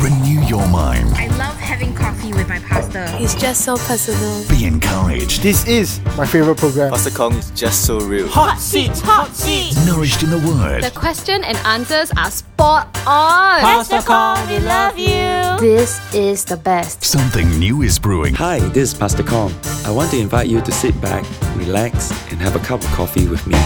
Renew your mind. I love having coffee with my pastor. He's just so personal. Be encouraged. This is my favorite program. Pastor Kong is just so real. Hot seats, hot seats. Nourished in the Word. The question and answers are spot on. Pastor Kong, we love you. This is the best. Something new is brewing. Hi, this is Pastor Kong. I want to invite you to sit back, relax, and have a cup of coffee with me.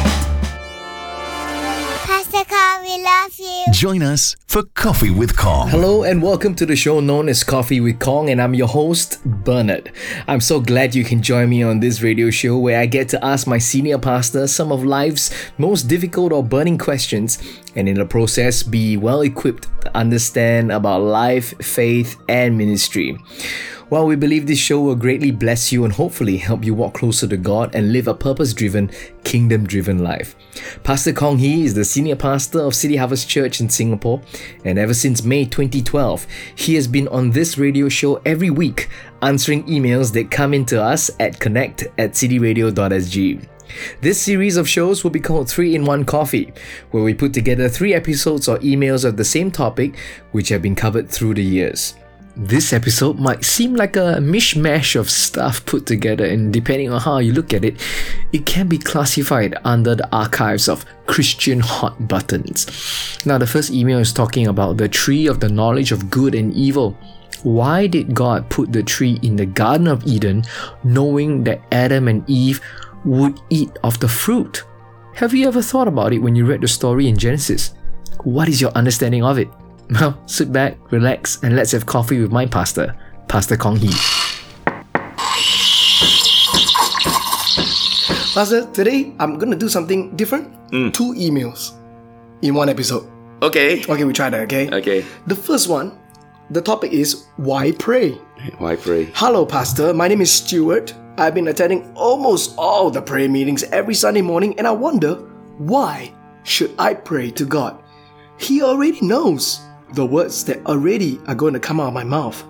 Pastor Kong, we love you. Join us for Coffee with Kong. Hello and welcome to the show known as Coffee with Kong, and I'm your host, Bernard. I'm so glad you can join me on this radio show where I get to ask my senior pastor some of life's most difficult or burning questions, and in the process, be well equipped to understand about life, faith, and ministry. Well, we believe this show will greatly bless you and hopefully help you walk closer to God and live a purpose driven, kingdom driven life. Pastor Kong Hee is the senior pastor of City Harvest Church in Singapore, and ever since May 2012, he has been on this radio show every week answering emails that come into us at connect at cityradio.sg. This series of shows will be called 3 in 1 Coffee, where we put together three episodes or emails of the same topic which have been covered through the years. This episode might seem like a mishmash of stuff put together, and depending on how you look at it, it can be classified under the archives of Christian hot buttons. Now, the first email is talking about the tree of the knowledge of good and evil. Why did God put the tree in the Garden of Eden knowing that Adam and Eve would eat of the fruit? Have you ever thought about it when you read the story in Genesis? What is your understanding of it? Well, sit back, relax, and let's have coffee with my pastor, Pastor Kong Hee. Pastor, today I'm gonna do something different. Hmm. Two emails in one episode. Okay. Okay, we try that, okay? Okay. The first one, the topic is why pray? Why pray? Hello, Pastor. My name is Stuart. I've been attending almost all the prayer meetings every Sunday morning, and I wonder why should I pray to God? He already knows the words that already are going to come out of my mouth.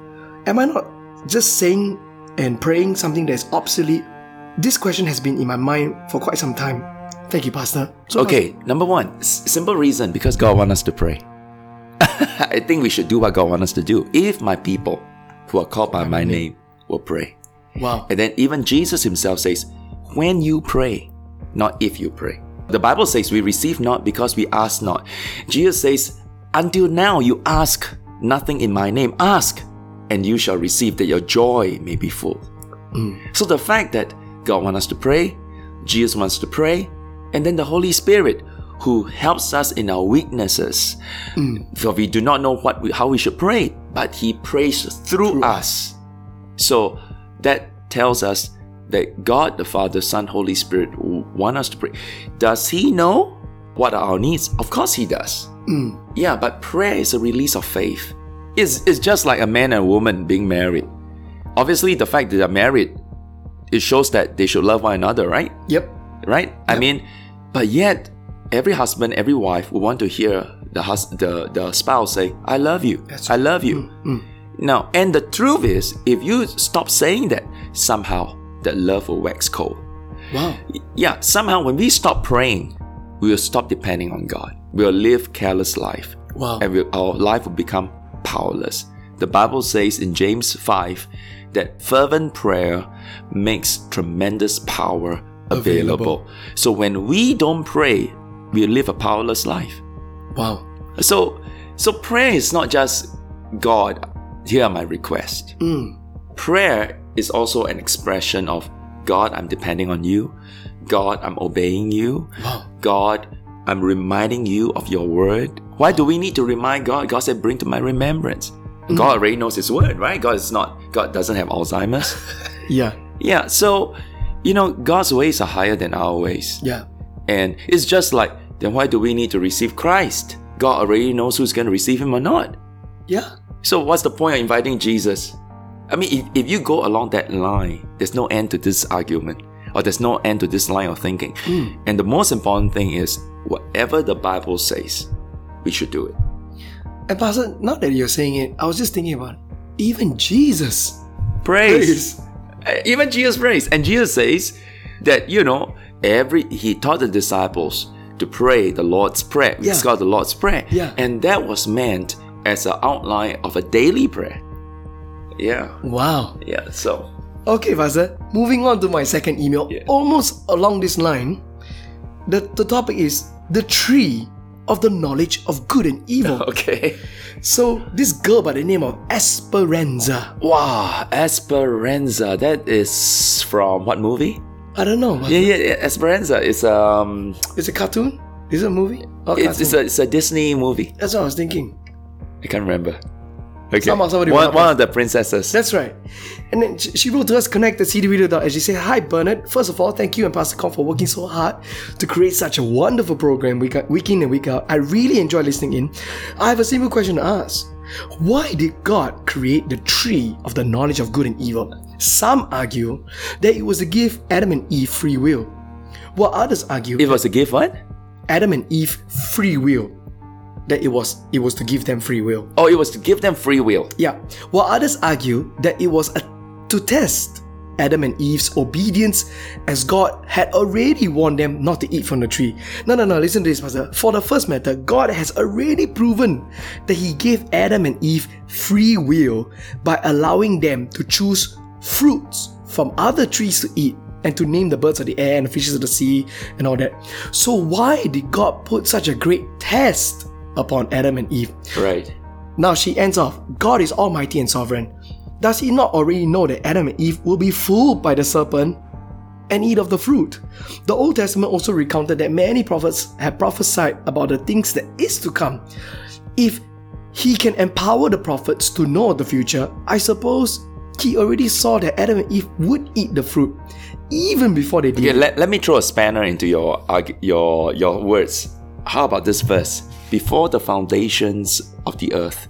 Am I not just saying and praying something that is obsolete? This question has been in my mind for quite some time. Thank you, Pastor. So, Okay, number one, s- simple reason because God wants us to pray. I think we should do what God wants us to do. If my people who are called by my name will pray. Wow. And then even Jesus himself says, when you pray, not if you pray. The Bible says we receive not because we ask not. Jesus says, until now you ask nothing in my name. Ask, and you shall receive that your joy may be full. Mm. So the fact that God wants us to pray, Jesus wants to pray, and then the Holy Spirit who helps us in our weaknesses. Mm. For we do not know what we, how we should pray, but He prays through us. So that tells us that God, the Father, Son, Holy Spirit want us to pray. Does He know what are our needs? Of course He does. Hmm. Yeah, but prayer is a release of faith. It's, it's just like a man and a woman being married. Obviously, the fact that they're married, it shows that they should love one another, right? Yep. Right? I mean, but yet, every husband, every wife will want to hear the hus- the, the spouse say, I love you. I love you. Mm, mm. Now, and the truth is, if you stop saying that, somehow that love will wax cold. Wow. Yeah, somehow when we stop praying, we will stop depending on God. We will live careless life. Wow. And we, our life will become powerless. The Bible says in James 5 that fervent prayer makes tremendous power available. So when we don't pray, we live a powerless life. Wow. So so prayer is not just God, here are my requests. Mm. Prayer is also an expression of God, I'm depending on you. God, I'm obeying you. Wow. God, I'm reminding you of your word. Why do we need to remind God? God said, bring to my remembrance. Mm. God already knows his word, right? God is not, God doesn't have Alzheimer's. Yeah. yeah, so, you know, God's ways are higher than our ways. Yeah. And it's just like, then why do we need to receive Christ? God already knows who's going to receive him or not. Yeah. So what's the point of inviting Jesus? I mean, if, if you go along that line, there's no end to this argument, or there's no end to this line of thinking. And the most important thing is, whatever the Bible says, we should do it. And Pastor, now that you're saying it, I was just thinking about even Jesus. Praise. Praise. Uh, Even Jesus prays. And Jesus says that, you know, every he taught the disciples to pray the Lord's Prayer. It's Yeah. called the Lord's Prayer. Yeah. And that was meant as an outline of a daily prayer. Yeah, Wow. yeah. So Okay, Pastor. Moving on to my second email. Yeah. Almost along this line, the, the topic is the tree of the knowledge of good and evil. okay. So this girl by the name of Esperanza. Wow, Esperanza. That is from what movie? I don't know. Yeah, yeah, yeah. Esperanza is um, Is it a cartoon? Is it a movie? It's, it's a it's a Disney movie. That's what I was thinking. I can't remember. Okay. Somehow somebody one, one of the princesses. That's right. And then she she wrote to us, connect at cdvideo.s. She said, Hi Bernard. First of all, thank you and Pastor Kong for working so hard to create such a wonderful program week, week in and week out. I really enjoy listening in. I have a simple question to ask. Why did God create the tree of the knowledge of good and evil? Some argue that it was to give Adam and Eve free will, while others argue it was to give What? Adam and Eve free will. That it was it was to give them free will. Oh, it was to give them free will. Yeah, while others argue that it was a, to test Adam and Eve's obedience as God had already warned them not to eat from the tree. No, no, no, listen to this, Pastor. For the first matter, God has already proven that He gave Adam and Eve free will by allowing them to choose fruits from other trees to eat and to name the birds of the air and the fishes of the sea and all that. So, why did God put such a great test upon Adam and Eve? Right. Now she ends off God is almighty and sovereign. Does he not already know that Adam and Eve will be fooled by the serpent and eat of the fruit? The Old Testament also recounted that many prophets have prophesied about the things that is to come. If he can empower the prophets to know the future, I suppose he already saw that Adam and Eve would eat the fruit even before they did. Okay, let, let me throw a spanner into your your your words. How about this verse? Before the foundations of the earth,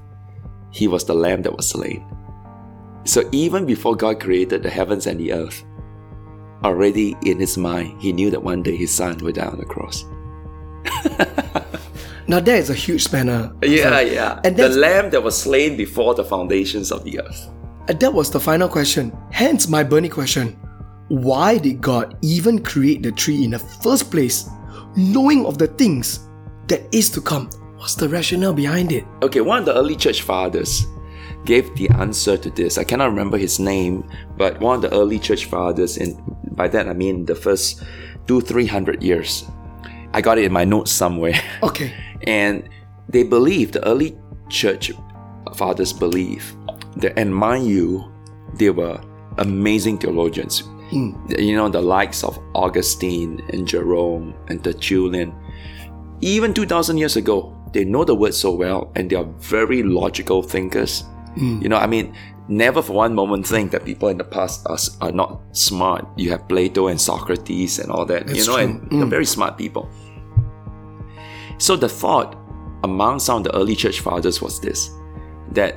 he was the lamb that was slain. So even before God created the heavens and the earth, already in his mind, he knew that one day his son would die on the cross. Now that is a huge spanner. Yeah, yeah. And the lamb that was slain before the foundations of the earth. And that was the final question. Hence my burning question. Why did God even create the tree in the first place, knowing of the things that is to come? What's the rationale behind it? Okay, one of the early church fathers gave the answer to this. I cannot remember his name, but one of the early church fathers, and by that I mean the first two, three hundred years. I got it in my notes somewhere. Okay. and they believe, the early church fathers believe that, and mind you, they were amazing theologians. Hmm. You know, the likes of Augustine and Jerome and Tertullian. Even 2000 years ago, they know the word so well and they are very logical thinkers. Hmm. You know, I mean, never for one moment think that people in the past are, are not smart. You have Plato and Socrates and all that, you know, true. and they're hmm. very smart people. So the thought among some of the early church fathers was this that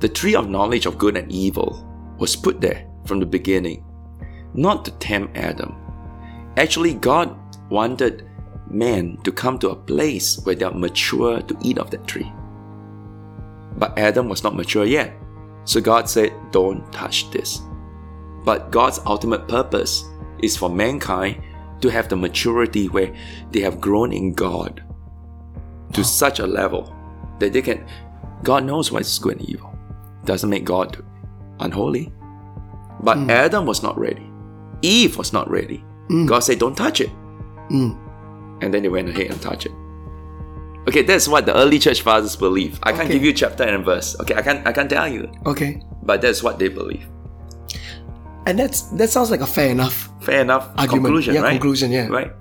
the tree of knowledge of good and evil was put there from the beginning, not to tempt Adam. Actually, God wanted man to come to a place where they are mature to eat of that tree. But Adam was not mature yet. So God said, Don't touch this. But God's ultimate purpose is for mankind to have the maturity where they have grown in God to such a level that they can. God knows what is good and evil. Doesn't make God unholy. But mm. Adam was not ready. Eve was not ready. Mm. God said, Don't touch it. Mm. And then they went ahead and touched it. Okay, that's what the early church fathers believe. I can't Okay. give you chapter and verse. Okay, I can't I can't tell you. Okay. But that's what they believe. And that's that sounds like a fair enough Fair enough. argument. Conclusion, yeah, right? conclusion, yeah. Right.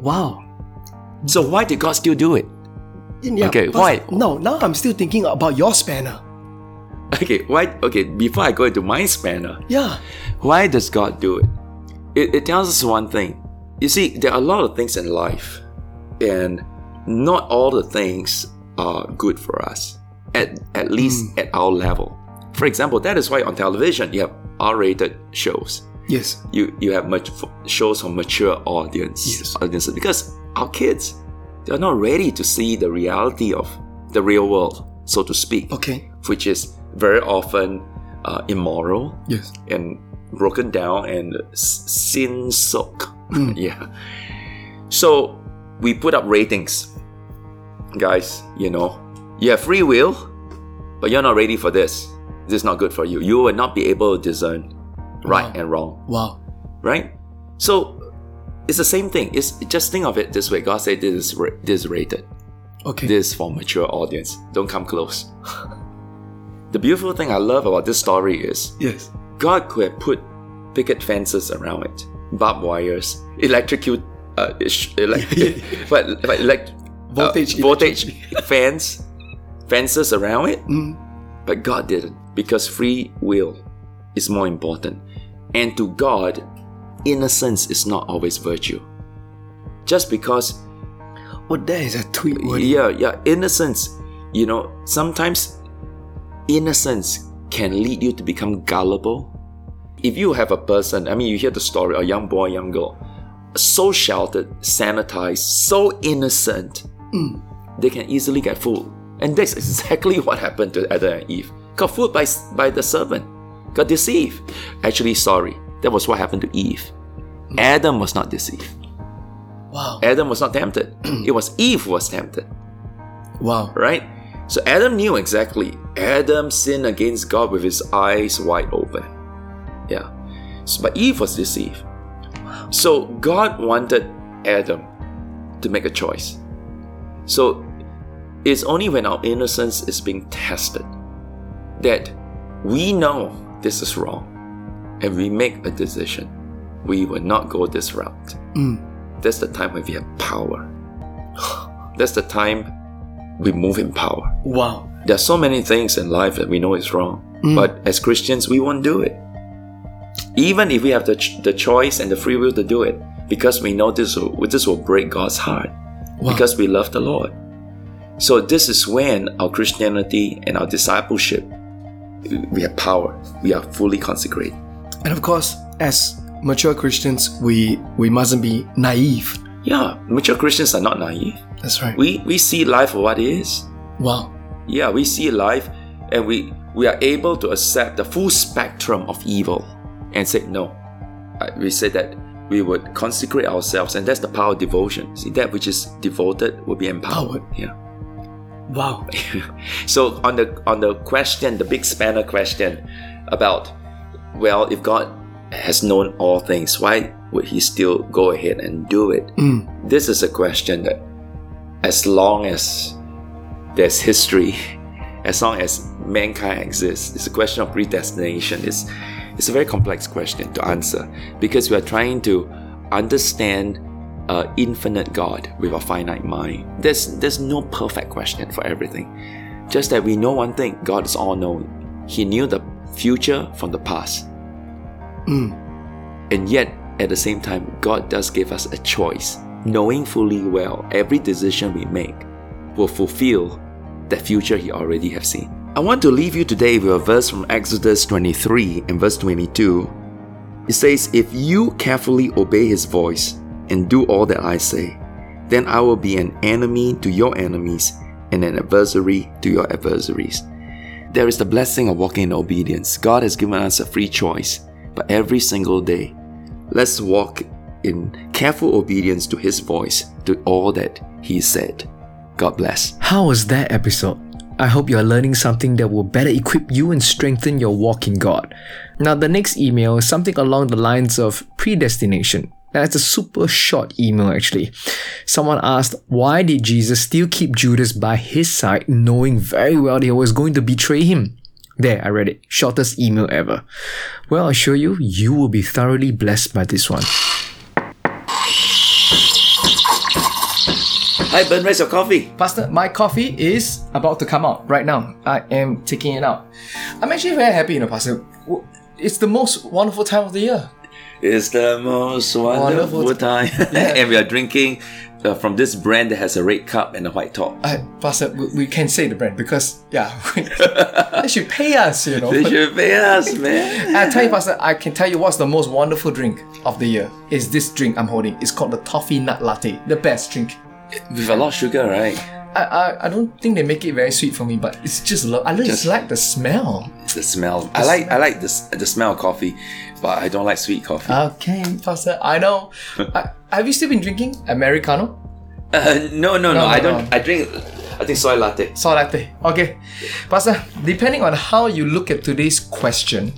Wow. So why did God still do it? Yeah, Okay, why? No, now I'm still thinking about your spanner. Okay, why? Okay, before I go into my spanner, Yeah. why does God do it? It, it tells us one thing. You see, there are a lot of things in life, and not all the things are good for us. At at least at our level. For example, that is why on television you have R-rated shows. Yes. You you have much shows for mature audience Yes. audiences because our kids they are not ready to see the reality of the real world, so to speak Okay. which is very often uh, immoral Yes. and broken down and sin soaked. Mm. yeah. So we put up ratings, guys. You know, You have free will, but you're not ready for this. This is not good for you. You will not be able to discern right Wow. and wrong, Wow. right? So it's the same thing. It's just think of it this way. God said this is this is rated. Okay. This is for mature audience. Don't come close. the beautiful thing I love about this story is Yes. God could have put picket fences around it, barbed wires, electrocute, uh, ish- elec- but, but elect, Voltage uh, voltage fence, fences around it. Mm. But God didn't because free will is more important. And to God, innocence is not always virtue. Just because Oh, there is a tweet word. yeah, yeah, innocence. You know, sometimes innocence can lead you to become gullible. If you have a person, I mean, you hear the story, a young boy, young girl, so sheltered, sanitized, so innocent, mm. they can easily get fooled. And that's exactly what happened to Adam and Eve. Got fooled by, by the serpent, got deceived. Actually, sorry, that was what happened to Eve. Mm. Adam was not deceived. Wow. Adam was not tempted. it was Eve who was tempted Wow. right? So Adam knew exactly. Adam sinned against God with his eyes wide open. But Eve was deceived. So God wanted Adam to make a choice. So it's only when our innocence is being tested that we know this is wrong and we make a decision. We will not go this route. Mm. That's the time when we have power. That's the time we move in power. Wow. There are so many things in life that we know is wrong, mm. but as Christians, we won't do it. Even if we have the, ch- the choice and the free will to do it, because we know this will, this will break God's heart, Wow. because we love the Lord. So, this is when our Christianity and our discipleship, we have power. We are fully consecrated. And of course, as mature Christians, we we mustn't be naive. Yeah, mature Christians are not naive. That's right. We, we see life for what it is. wow. yeah we see life and we we are able to accept the full spectrum of evil and said no. Uh, we said that we would consecrate ourselves and that's the power of devotion. See that which is devoted will be empowered. Yeah. Wow. so on the on the question the big spanner question about well if god has known all things why would he still go ahead and do it? This is a question that as long as there's history as long as mankind exists it's a question of predestination. It's it's a very complex question to answer because we are trying to understand uh, infinite God with a finite mind. There's there's no perfect question for everything. Just that we know one thing: God is all knowing. He knew the future from the past, and yet at the same time, God does give us a choice, knowing fully well every decision we make will fulfill that future He already have seen. I want to leave you today with a verse from Exodus 23 and verse 22. It says, If you carefully obey his voice and do all that I say, then I will be an enemy to your enemies and an adversary to your adversaries. There is the blessing of walking in obedience. God has given us a free choice, but every single day, let's walk in careful obedience to his voice, to all that he said. God bless. How was that episode? I hope you are learning something that will better equip you and strengthen your walk in God. Now, the next email is something along the lines of predestination. That's a super short email actually. Someone asked, Why did Jesus still keep Judas by his side, knowing very well that he was going to betray him? There, I read it. Shortest email ever. Well, I assure you, you will be thoroughly blessed by this one. Hi, Ben, where's your coffee? Pastor, my coffee is about to come out right now. I am taking it out. I'm actually very happy, you know, Pastor. It's the most wonderful time of the year. It's the most wonderful, Wonderful time. and we are drinking uh, from this brand that has a red cup and a white top. I, Pastor, we, we can say the brand because, yeah, they should pay us, you know. They should pay us, man. I tell you, Pastor, I can tell you what's the most wonderful drink of the year. Is this drink I'm holding. It's called the Toffee Nut Latte. The best drink. With a lot of sugar, right? I, I, I don't think they make it very sweet for me, but it's just love. I just Just- like the smell. The smell. I like I like this the smell of coffee, but I don't like sweet coffee. Okay, Pastor, I know. I, have you still been drinking Americano? Uh, no, no, no, No, I don't. no. I drink. I think soy latte. Soy latte. Okay. Pastor, depending on how you look at today's question,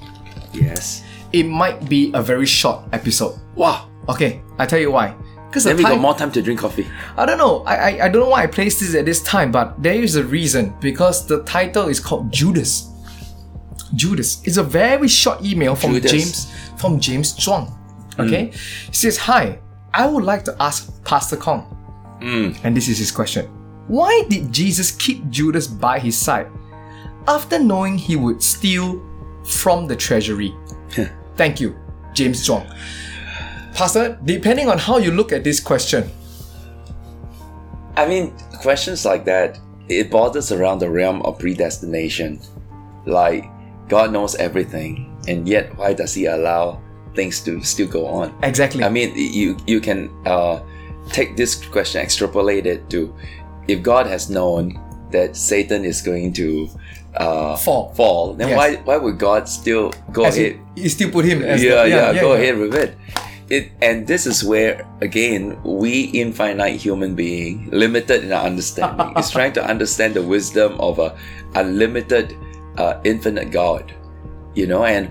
Yes. it might be a very short episode. Wow. Okay, I tell you why. Because Then the we got more time to drink coffee. I don't know. I, I I don't know why I placed this at this time, but there is a reason. Because the title is called Judas. Judas. It's a very short email from Judas. James from James Chuang. Okay, mm. he says, "Hi, I would like to ask Pastor Kong, mm. and this is his question: Why did Jesus keep Judas by his side after knowing he would steal from the treasury?" Thank you, James Chuang. Pastor, depending on how you look at this question, I mean, questions like that, it borders around the realm of predestination. Like, God knows everything, and yet why does He allow things to still go on? exactly. I mean, you you can uh, take this question, extrapolate it to if God has known that Satan is going to uh, Fall. fall, then Yes. why why would God still go As ahead? in, you still put him as yeah, the, yeah, go yeah. ahead with it. It and this is where again we infinite human being, limited in our understanding, is trying to understand the wisdom of a unlimited, uh, infinite God. You know, and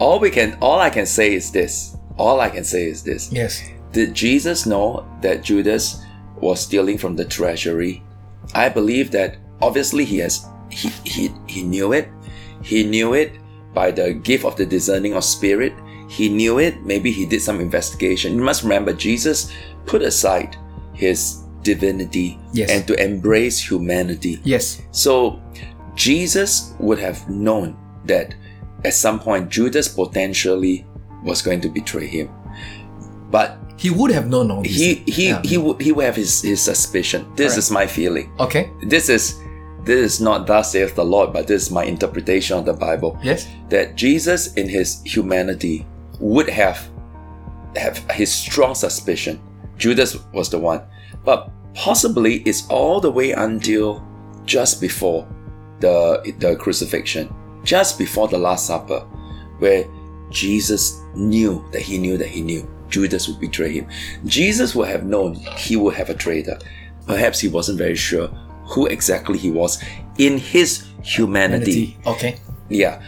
all we can, all I can say is this. All I can say is this. Yes. Did Jesus know that Judas was stealing from the treasury? I believe that obviously he has he he, he knew it. He knew it by the gift of the discerning of spirit. He knew it. Maybe he did some investigation. You must remember Jesus put aside his divinity Yes. and to embrace humanity. Yes. So Jesus would have known that at some point Judas potentially was going to betray him. But He would have known all this. he he Yeah. he would he would have his, his suspicion. This Correct. is my feeling. Okay. This is this is not thus saith the Lord, but this is my interpretation of the Bible. Yes. That Jesus in his humanity would have have his strong suspicion. Judas was the one. But possibly it's all the way until just before the the crucifixion, just before the Last Supper, where Jesus knew that he knew that he knew Judas would betray him. Jesus would have known he would have a traitor. Perhaps he wasn't very sure who exactly he was in his humanity. Okay. Yeah.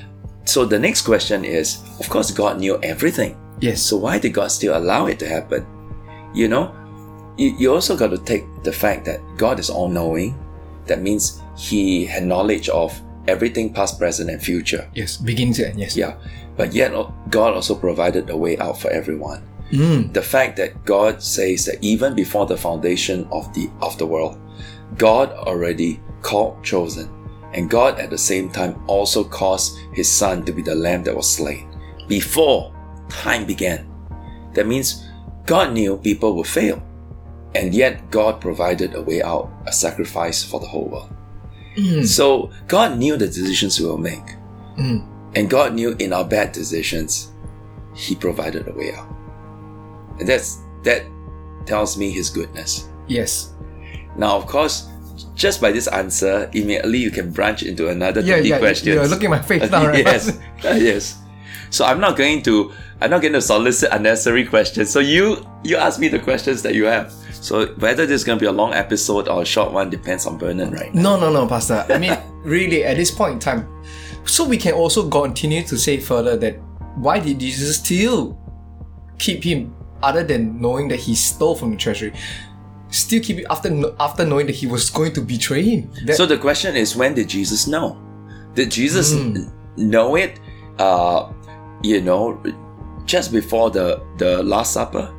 So the next question is of course, God knew everything. Yes. So why did God still allow it to happen? You know, you, you also got to take the fact that God is all knowing. That means He had knowledge of everything past, present, and future. Yes. Begin to end. Yes. Yeah. But yet, God also provided a way out for everyone. Mm. The fact that God says that even before the foundation of the of the world, God already called, chosen, and God at the same time also caused His Son to be the Lamb that was slain before time began. That means God knew people would fail, and yet God provided a way out, a sacrifice for the whole world. So God knew the decisions we will make. Mm. And God knew in our bad decisions, He provided a way out. And that's that tells me His goodness. Yes. Now, of course, just by this answer, immediately you can branch into another Yeah, 30 yeah. questions. You're looking at my face now, right? yes, uh, yes. So I'm not going to I'm not going to solicit unnecessary questions. So you you ask me the questions that you have. So whether this is going to be a long episode or a short one depends on Bernard right now. No, no, no, Pastor. I mean, really, at this point in time, so we can also continue to say further that why did Jesus still keep him, other than knowing that he stole from the treasury, still keep it after after knowing that he was going to betray him? That, So the question is, when did Jesus know? Did Jesus n- know it? Uh, you know, just before the the Last Supper.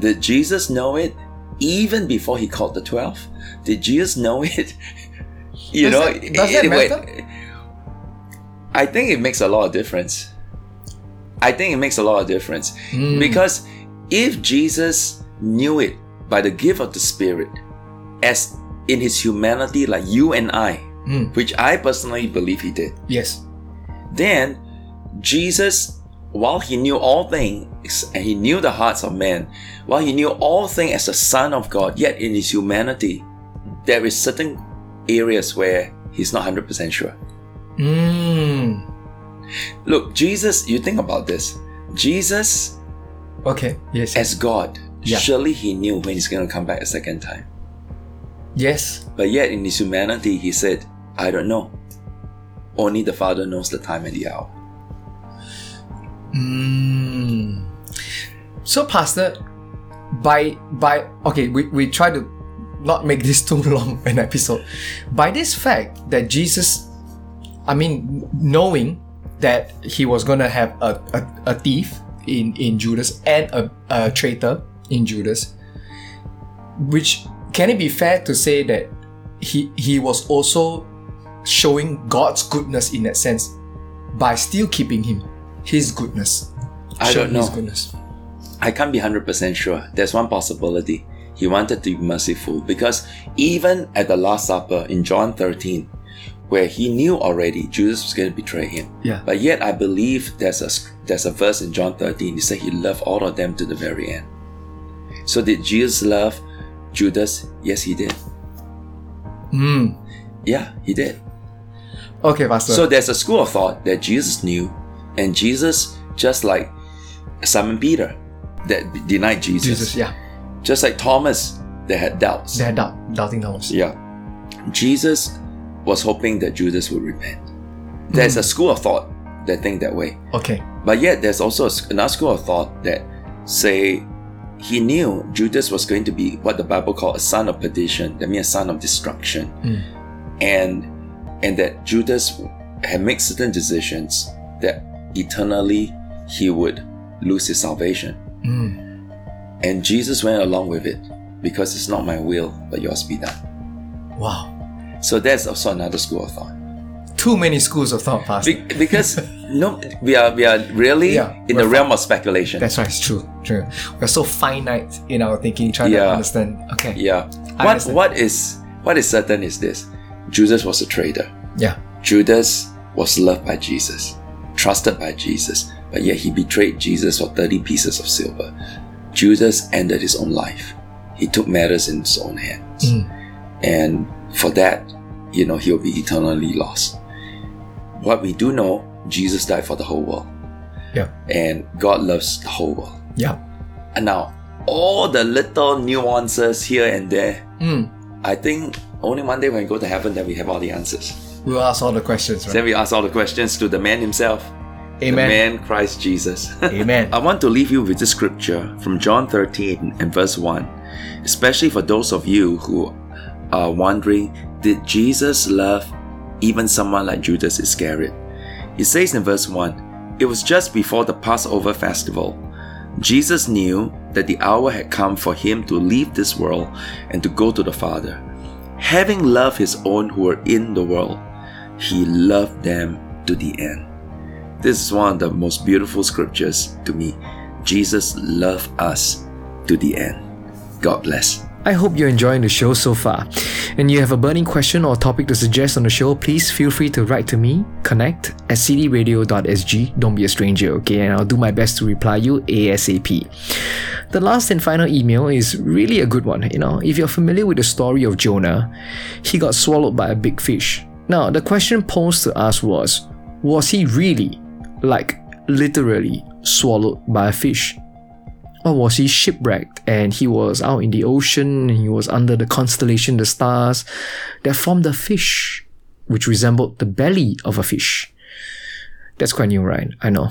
Did Jesus know it even before he called the twelve? Did Jesus know it? you Does know, that- does that matter? I think it makes a lot of difference. I think it makes a lot of difference Hmm. because if Jesus knew it by the gift of the Spirit, as in his humanity, like you and I, Hmm. which I personally believe he did, yes, then Jesus, while he knew all things and he knew the hearts of men, while he knew all things as the Son of God, yet in his humanity, there is certain areas where he's not 100% sure. mm. Look, Jesus, you think about this. Jesus, okay, yes, as God, Yeah. surely he knew when he's going to come back a second time. Yes. But yet, in his humanity, he said, I don't know. Only the Father knows the time and the hour. Mm. So, Pastor, by by okay, we, we try to not make this too long an episode. By this fact that Jesus, I mean, knowing that he was gonna have a, a, a thief in, in Judas and a, a traitor in Judas, which can it be fair to say that he he was also showing God's goodness in that sense by still keeping him his goodness. I Showing don't his know. goodness. I can't be 100% sure. There's one possibility. He wanted to be merciful because even at the Last Supper in John 13, where he knew already Judas was going to betray him. Yeah. But yet I believe there's a there's a verse in John 13. He said he loved all of them to the very end. So did Jesus love Judas? Yes, he did. Mm. Yeah, he did. Okay, Pastor. So there's a school of thought that Jesus knew, and Jesus, just like Simon Peter, that denied Jesus, Jesus, yeah. just like Thomas, that had doubts. They had doubt, doubting Thomas. Yeah. Jesus was hoping that Judas would repent. There's a school of thought that think that way. Okay. But yet there's also another school of thought that say he knew Judas was going to be what the Bible called a son of perdition, that means a son of destruction. Hmm. And and that Judas had made certain decisions that eternally he would lose his salvation. Hmm. And Jesus went along with it because it's not my will, but yours be done. Wow. So that's also another school of thought. Too many schools of thought, Pastor. Be- because no, we are we are really Yeah, in the realm of speculation. That's right, it's true. True. We're so finite in our thinking, trying to understand. Okay. yeah. I What understand. what is what is certain is this: Judas was a traitor. Yeah. Judas was loved by Jesus, trusted by Jesus, but yet he betrayed Jesus for thirty pieces of silver. Judas ended his own life. He took matters in his own hands, mm. and for that, you know, he'll be eternally lost. What we do know, Jesus died for the whole world. Yeah. and God loves the whole world. Yeah. And now, all the little nuances here and there, Mm. I think only one day when we go to heaven that we have all the answers. We'll ask all the questions, right? Then we ask all the questions to the man himself, the Amen. man Christ Jesus. Amen. I want to leave you with this scripture from John 13 and verse 1, especially for those of you who are wondering did Jesus love even someone like Judas Iscariot? It says in verse 1 It was just before the Passover festival. Jesus knew that the hour had come for him to leave this world and to go to the Father. Having loved his own who were in the world, he loved them to the end. This is one of the most beautiful scriptures to me. Jesus loved us to the end. God bless. I hope you're enjoying the show so far. And you have a burning question or topic to suggest on the show, please feel free to write to me, connect at cityradio.sg. Don't be a stranger, okay? And I'll do my best to reply you ASAP. The last and final email is really a good one. You know, if you're familiar with the story of Jonah, he got swallowed by a big fish. Now, the question posed to us was Was he really, like literally, swallowed by a fish? Or was he shipwrecked and he was out in the ocean and he was under the constellation, the stars that formed a fish, which resembled the belly of a fish? That's quite new, right? I know.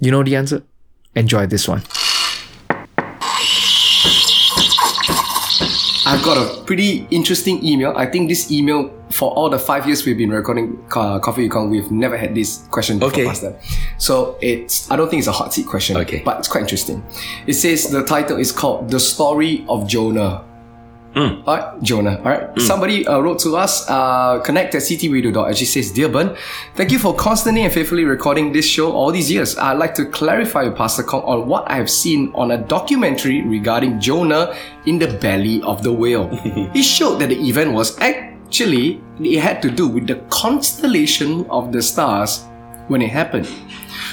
You know the answer? Enjoy this one. I've got a pretty interesting email. I think this email, for all the five years we've been recording uh, Coffee Kong, we've never had this question Okay. Pastor. So it's, I don't think it's a hot seat question, Okay. but it's quite interesting. It says the title is called The Story of Jonah. Hmm. Alright, Jonah. Alright. Somebody uh, wrote to us, uh, connect at cityradio.sg says, Dear Bern, thank you for constantly and faithfully recording this show all these years. I'd like to clarify with Pastor Kong on what I have seen on a documentary regarding Jonah in the belly of the whale. it showed that the event was actually, it had to do with the constellation of the stars when it happened.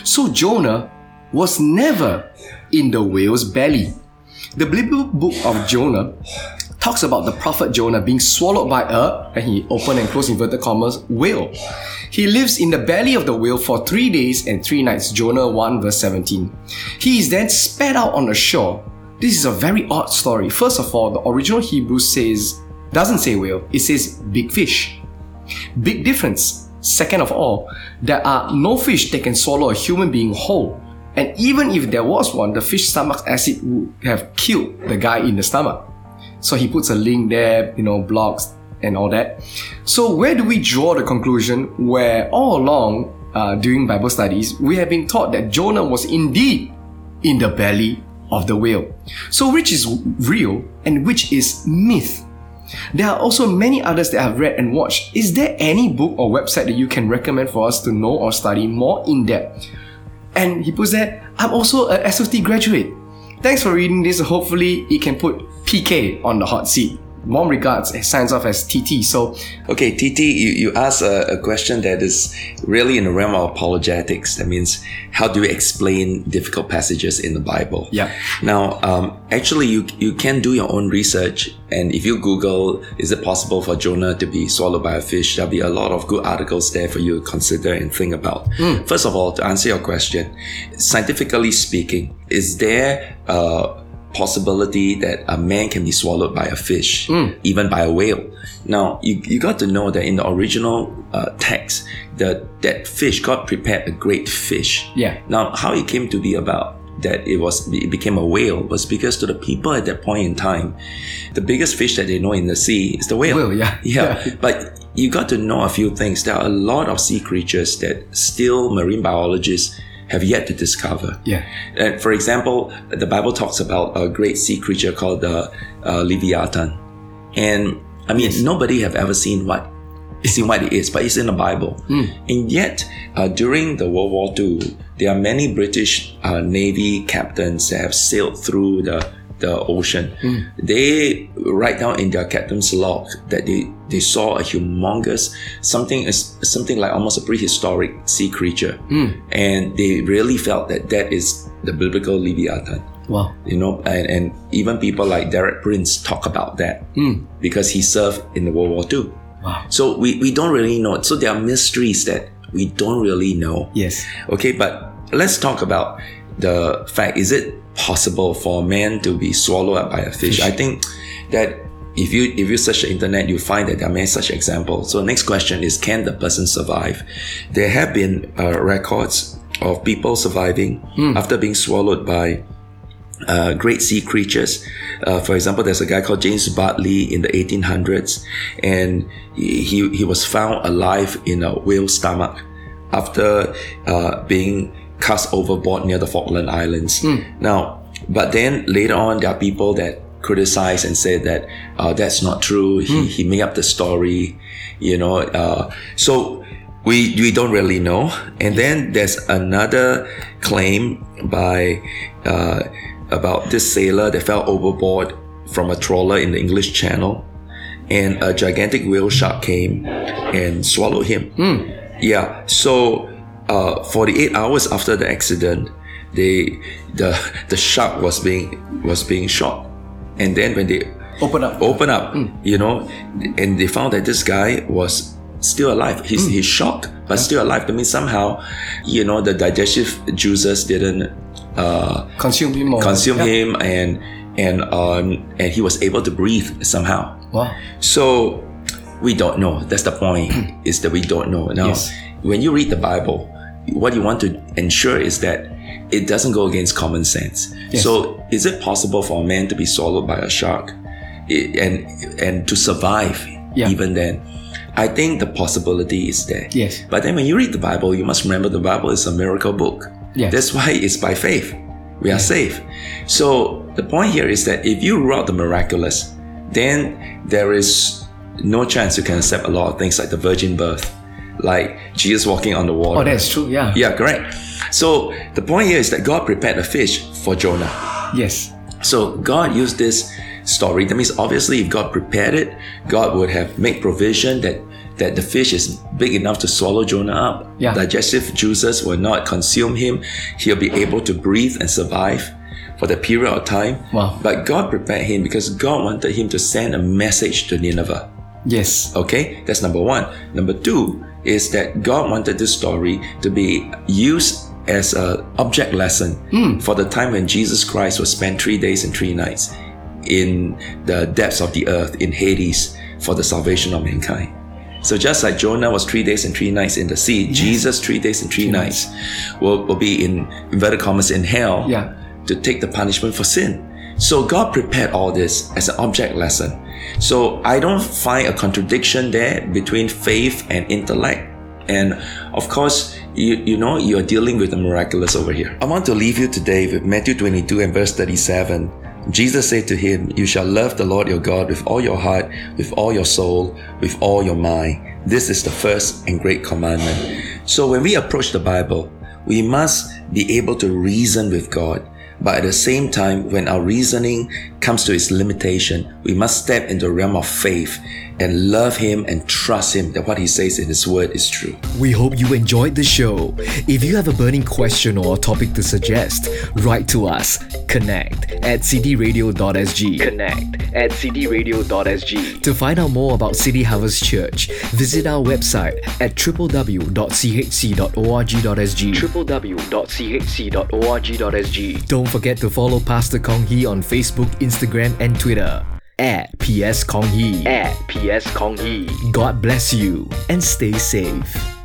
So Jonah was never in the whale's belly. The biblical book of Jonah talks about the prophet Jonah being swallowed by a, and he open and close inverted commas, whale. He lives in the belly of the whale for three days and three nights, Jonah 1 verse 17. He is then spat out on the shore. This is a very odd story. First of all, the original Hebrew says doesn't say whale, it says big fish. Big difference. Second of all, there are no fish that can swallow a human being whole. And even if there was one, the fish stomach acid would have killed the guy in the stomach. So he puts a link there, you know, blogs and all that. So where do we draw the conclusion where all along uh, during Bible studies we have been taught that Jonah was indeed in the belly of the whale. So which is real and which is myth? There are also many others that I've read and watched. Is there any book or website that you can recommend for us to know or study more in depth? And he puts there, I'm also a SOT graduate. Thanks for reading this. Hopefully, it can put PK on the hot seat. Warm regards, signs off as TT. So, Okay, TT, you, you asked a, a question that is really in the realm of apologetics. That means, how do you explain difficult passages in the Bible? Yeah. Now, um, actually, you you can do your own research, and if you Google, is it possible for Jonah to be swallowed by a fish? There'll be a lot of good articles there for you to consider and think about. First of all, to answer your question, scientifically speaking, is there a possibility that a man can be swallowed by a fish, even by a whale? Now, you, you got to know that in the original uh, text, that that fish God prepared a great fish. Yeah. Now, how it came to be about that it was it became a whale was because to the people at that point in time, the biggest fish that they know in the sea is the whale. Whale, yeah. yeah. Yeah. But you got to know a few things. There are a lot of sea creatures that still marine biologists have yet to discover. Yeah. And for example, the Bible talks about a great sea creature called the uh, Leviathan, and I mean nobody have ever seen what seen what it is, but it's in the Bible. And yet, uh, during the World War II, there are many British uh, Navy captains that have sailed through the the ocean. Hmm. They write down in their captain's log that they, they saw a humongous something is something like almost a prehistoric sea creature, hmm. and they really felt that that is the biblical Leviathan wow. you know, and, and even people like Derek Prince talk about that hmm. because he served in the World War II. Wow. So we, we don't really know. So there are mysteries that we don't really know. Yes. Okay, but let's talk about the fact is it possible for a man to be swallowed up by a fish? I think that if you if you search the internet, you find that there are many such examples. So next question is can the person survive? There have been uh, records of people surviving after being swallowed by uh, great sea creatures. Uh, for example, there's a guy called James Bartley in the 1800s, and he, he, he was found alive in a whale stomach after uh, being cast overboard near the Falkland Islands. Now, but then later on, there are people that criticize and say that uh, that's not true. He, he made up the story, you know. Uh, so we we don't really know. And then there's another claim by uh, about this sailor that fell overboard from a trawler in the English Channel, and a gigantic whale shark came and swallowed him. Yeah. So, uh, 48 hours after the accident, they the the shark was being was being shot, and then when they Open up. open up, you know, and they found that this guy was still alive. He's he's shocked, but still alive. That means somehow, you know, the digestive juices didn't uh, Consume him more. consume Yeah. him, and and um and he was able to breathe somehow. Wow. So we don't know. That's the point. is that we don't know. Now, Yes. when you read the Bible, what you want to ensure is that it doesn't go against common sense. Yes. So, is it possible for a man to be swallowed by a shark, and and to survive Yeah. even then? I think the possibility is there. Yes. But then when you read the Bible, you must remember the Bible is a miracle book. Yes. That's why it's by faith. We are safe. So the point here is that if you rule out the miraculous, then there is no chance you can accept a lot of things like the virgin birth, like Jesus walking on the water. Oh, that's true. Yeah. Yeah, correct. So the point here is that God prepared a fish for Jonah. Yes. So God used this story. That means obviously if God prepared it, God would have made provision that that the fish is big enough to swallow Jonah up. Yeah. Digestive juices will not consume him. He'll be able to breathe and survive for the period of time. Wow. But God prepared him because God wanted him to send a message to Nineveh. Yes. Okay, that's number one. Number two is that God wanted this story to be used as a object lesson hmm. for the time when Jesus Christ was spent three days and three nights in the depths of the earth in Hades, for the salvation of mankind. So just like Jonah was three days and three nights in the sea, Jesus three days and three, nights will, will be in inverted commas in hell Yeah. to take the punishment for sin. So God prepared all this as an object lesson. So I don't find a contradiction there between faith and intellect. And of course, you, you know, you're dealing with the miraculous over here. I want to leave you today with Matthew 22 and verse 37. Jesus said to him, You shall love the Lord your God with all your heart, with all your soul, with all your mind. This is the first and great commandment. So when we approach the Bible, we must be able to reason with God. But at the same time, when our reasoning comes to its limitation, we must step into the realm of faith and love Him and trust Him that what He says in His Word is true. We hope you enjoyed the show. If you have a burning question or a topic to suggest, write to us. Connect at cityradio.sg. Connect at cityradio.sg. To find out more about City Harvest Church, visit our website at www.chc.org.sg. www.chc.org.sg. Don't forget to follow Pastor Kong Hee on Facebook, Instagram, and Twitter. At PS Kong Hee. At PS Kong Hee. God bless you and stay safe.